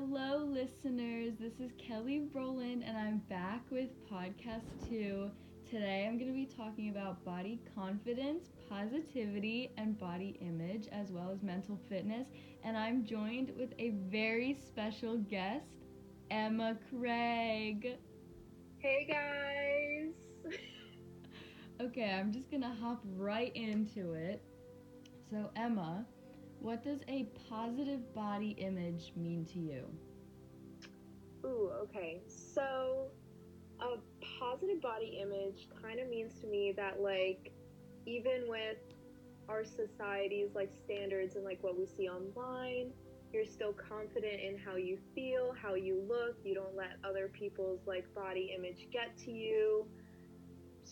Hello, listeners. This is Kelly Rowland, and I'm back with podcast two. Today, I'm going to be talking about body confidence, positivity, and body image, as well as mental fitness. And I'm joined with a very special guest, Emma Craig. Hey guys! okay, I'm just going to hop right into it. So, Emma, what does a positive body image mean to you? Ooh, okay. So, a positive body image kind of means to me that, like, even with our society's like standards and like what we see online, you're still confident in how you feel, how you look. You don't let other people's like body image get to you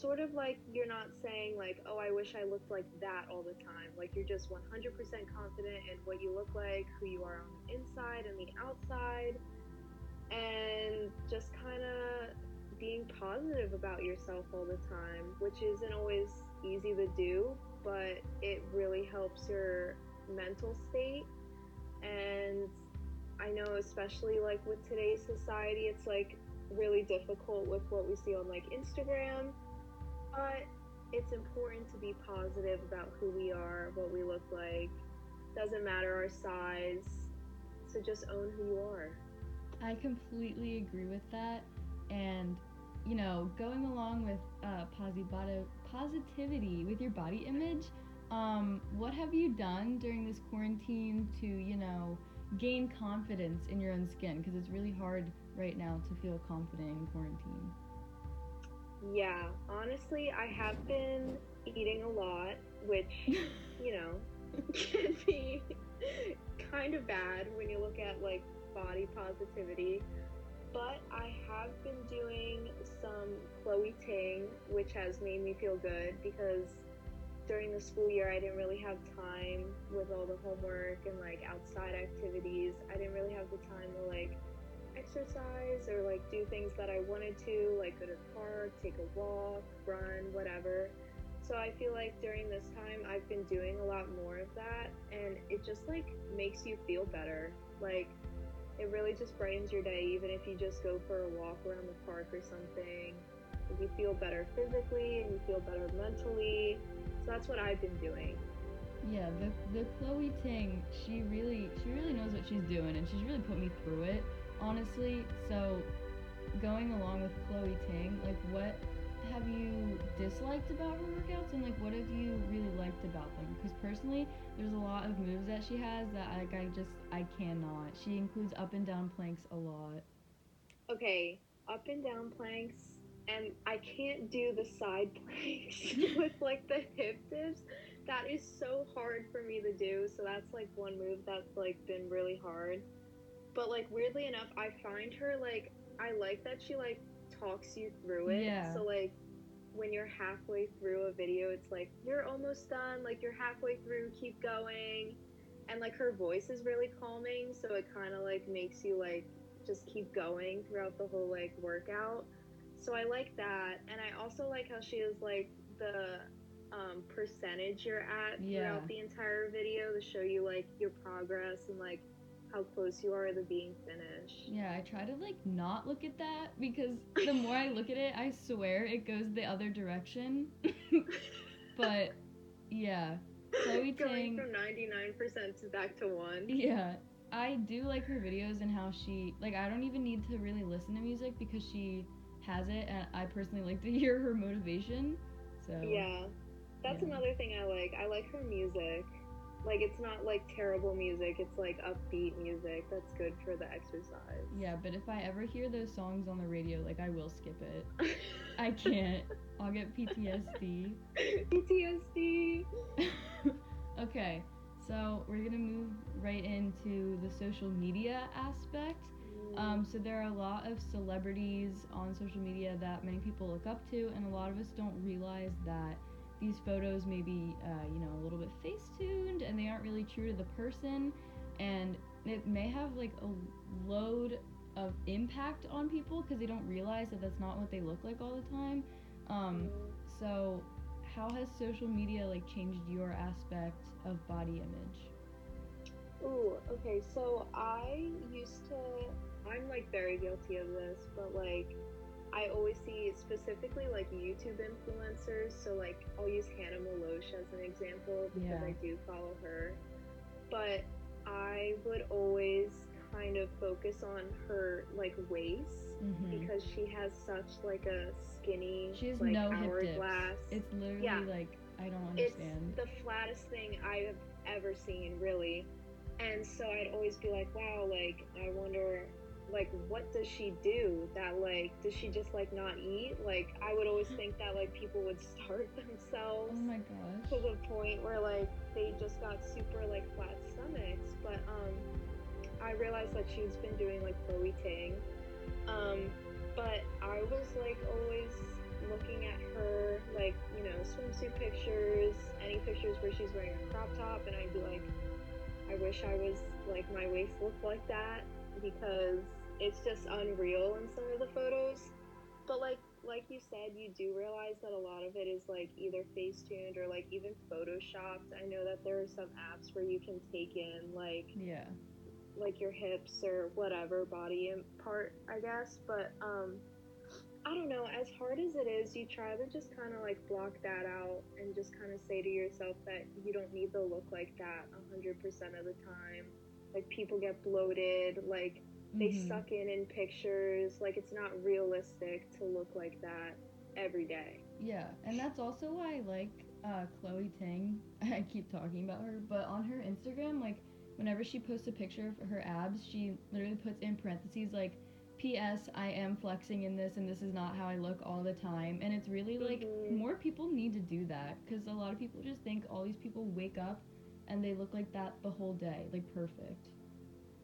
sort of like you're not saying like oh i wish i looked like that all the time. Like you're just 100% confident in what you look like who you are on the inside and the outside and just kind of being positive about yourself all the time which isn't always easy to do but it really helps your mental state. And i know especially like with today's society it's like really difficult with what we see on like instagram but it's important to be positive about who we are, what we look like. Doesn't matter our size. So just own who you are. I completely agree with that. And, you know, going along with uh, positivity with your body image, um, what have you done during this quarantine to, you know, gain confidence in your own skin? Because it's really hard right now to feel confident in quarantine. Yeah, honestly, I have been eating a lot, which, you know, can be kind of bad when you look at like body positivity. But I have been doing some Chloe Ting, which has made me feel good because during the school year I didn't really have time with all the homework and like outside activities. I didn't really have the time to like exercise or like do things that I wanted to, like go to the park, take a walk, run, whatever. So I feel like during this time I've been doing a lot more of that and it just like makes you feel better. Like it really just brightens your day even if you just go for a walk around the park or something. You feel better physically and you feel better mentally. So that's what I've been doing. Yeah, the the Chloe Ting, she really she really knows what she's doing and she's really put me through it honestly, so going along with Chloe Ting, like what have you disliked about her workouts and like what have you really liked about them? Because personally, there's a lot of moves that she has that like I just I cannot. She includes up and down planks a lot. Okay, up and down planks and I can't do the side planks with like the hip dips. That is so hard for me to do. So that's like one move that's like been really hard. But like weirdly enough, I find her like I like that she like talks you through it. Yeah. So like when you're halfway through a video, it's like you're almost done, like you're halfway through, keep going. And like her voice is really calming, so it kind of like makes you like just keep going throughout the whole like workout. So I like that, and I also like how she is like the um, percentage you're at yeah. throughout the entire video to show you like your progress and like how close you are to being finished. Yeah, I try to like not look at that because the more I look at it, I swear it goes the other direction. but yeah, Chloe Going from 99% to back to 1. Yeah. I do like her videos and how she like I don't even need to really listen to music because she has it and I personally like to hear her motivation. So Yeah. That's yeah. another thing I like. I like her music. Like it's not like terrible music. It's like upbeat music that's good for the exercise. Yeah, but if I ever hear those songs on the radio, like I will skip it. I can't. I'll get PTSD. PTSD. okay. So, we're going to move right into the social media aspect. Mm. Um, so there are a lot of celebrities on social media that many people look up to, and a lot of us don't realize that these photos may be, uh, you know, a little bit face aren't really true to the person, and it may have like a load of impact on people because they don't realize that that's not what they look like all the time. Um, so, how has social media like changed your aspect of body image? Ooh, okay. So I used to. I'm like very guilty of this, but like I always see specifically like YouTube influencers. So like I'll use Hannah Meloche as an example because Yeah. I do follow her. But I would always kind of focus on her like waist Mhm. because she has such like a skinny She has like no hourglass. It's literally Yeah. like I don't understand. it's the flattest thing I have ever seen, really. And so I'd always be like, wow, like I wonder, like what does she do? That like does she just like not eat? Like I would always think that like people would starve oh themselves my to gosh. the point where like they just got super like flat stomachs. But um, I realized that she's been doing like Chloe Ting. Um, but I was like always looking at her like you know swimsuit pictures, any pictures where she's wearing a crop top, and I'd be like, I wish I was like my waist looked like that because it's just unreal in some of the photos. But like like you said, you do realize that a lot of it is like either Facetuned or like even photoshopped. I know that there are some apps where you can take in like Yeah. like your hips or whatever body part, I guess. But um, I don't know. As hard as it is, you try to just kind of like block that out and just kind of say to yourself that you don't need to look like that hundred percent of the time. Like people get bloated, like they Mhm. suck in in pictures. Like it's not realistic to look like that every day. Yeah, and that's also why I like uh, Chloe Ting. I keep talking about her, but on her Instagram, like whenever she posts a picture of her abs, she literally puts in parentheses like, "P.S. I am flexing in this, and this is not how I look all the time." And it's really like Mhm. more people need to do that because a lot of people just think all these people wake up and they look like that the whole day, like perfect.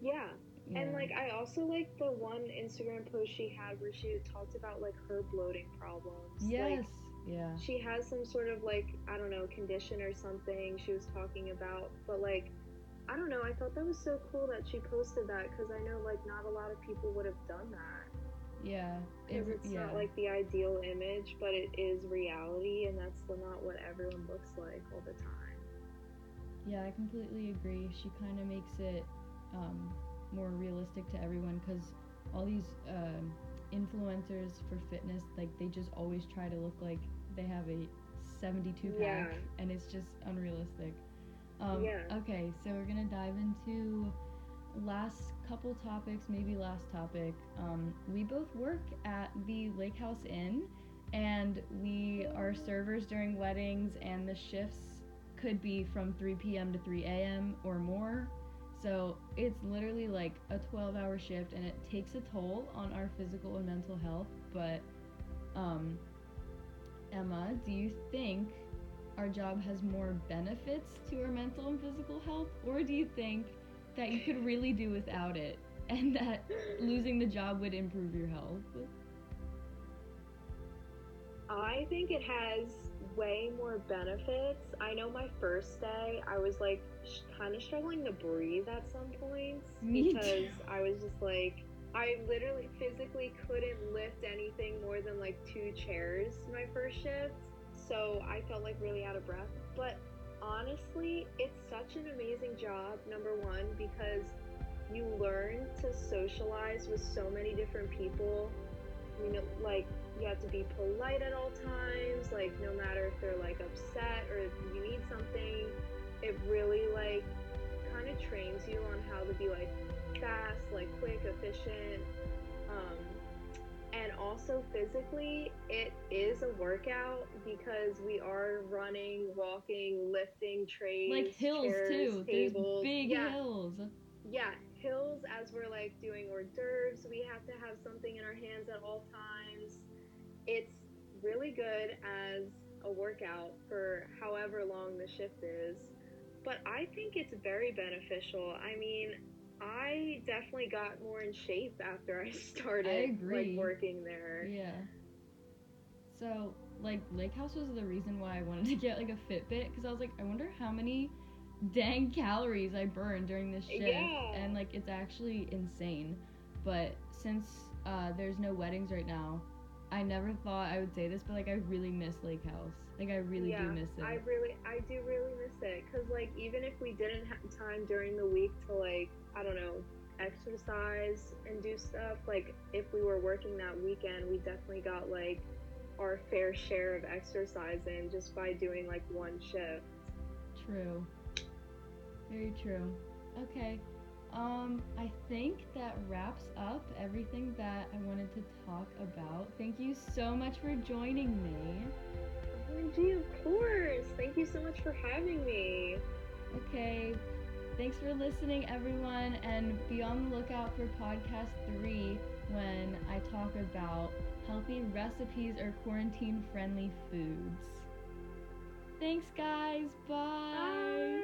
Yeah. And like I also like the one Instagram post she had where she talked about like her bloating problems. yes, Like yeah, she has some sort of like I don't know condition or something she was talking about, but like I don't know. I thought that was so cool that she posted that because I know like not a lot of people would have done that yeah, because re- it's yeah. not like the ideal image, but it is reality, and that's not what everyone looks like all the time. Yeah, I completely agree. She kind of makes it um, more realistic to everyone because all these um, influencers for fitness, like they just always try to look like they have a 72 pack, Yeah. and it's just unrealistic. Um, Yeah. Okay, so we're gonna dive into last couple topics, maybe last topic. Um, we both work at the Lake House Inn, and we are servers during weddings, and the shifts could be from 3 p.m. to 3 a.m. or more. So it's literally like a 12 hour shift and it takes a toll on our physical and mental health. But, um, Emma, do you think our job has more benefits to our mental and physical health? Or do you think that you could really do without it and that losing the job would improve your health? I think it has way more benefits. I know my first day, I was like sh- kind of struggling to breathe at some points Me because too. I was just like, I literally physically couldn't lift anything more than like two chairs my first shift. So I felt like really out of breath. But honestly, it's such an amazing job, number one, because you learn to socialize with so many different people. You know, like you have to be polite at all times like no matter if they're like upset or if you need something it really like kind of trains you on how to be like fast like quick efficient um and also physically it is a workout because we are running walking lifting trays Like hills chairs, too. tables There's big yeah hills. yeah, hills as we're like doing hors d'oeuvres, we have to have something in our hands at all times. It's really good as a workout for however long the shift is. But I think it's very beneficial. I mean, I definitely got more in shape after I started agree. like working there. Yeah. So, like, Lake House was the reason why I wanted to get like a Fitbit because I was like, I wonder how many dang calories I burned during this shift, Yeah. and like it's actually insane. But since uh, there's no weddings right now, I never thought I would say this, but like I really miss Lake House. Like I really yeah, do miss it. I really, I do really miss it. Cause like even if we didn't have time during the week to like, I don't know, exercise and do stuff, like if we were working that weekend, we definitely got like our fair share of exercise in just by doing like one shift. True. Very true. Okay. Um, I think that wraps up everything that I wanted to talk about. Thank you so much for joining me. OMG, of course. Thank you so much for having me. Okay. Thanks for listening, everyone, and be on the lookout for podcast three when I talk about healthy recipes or quarantine friendly foods. Thanks, guys. Bye. Bye.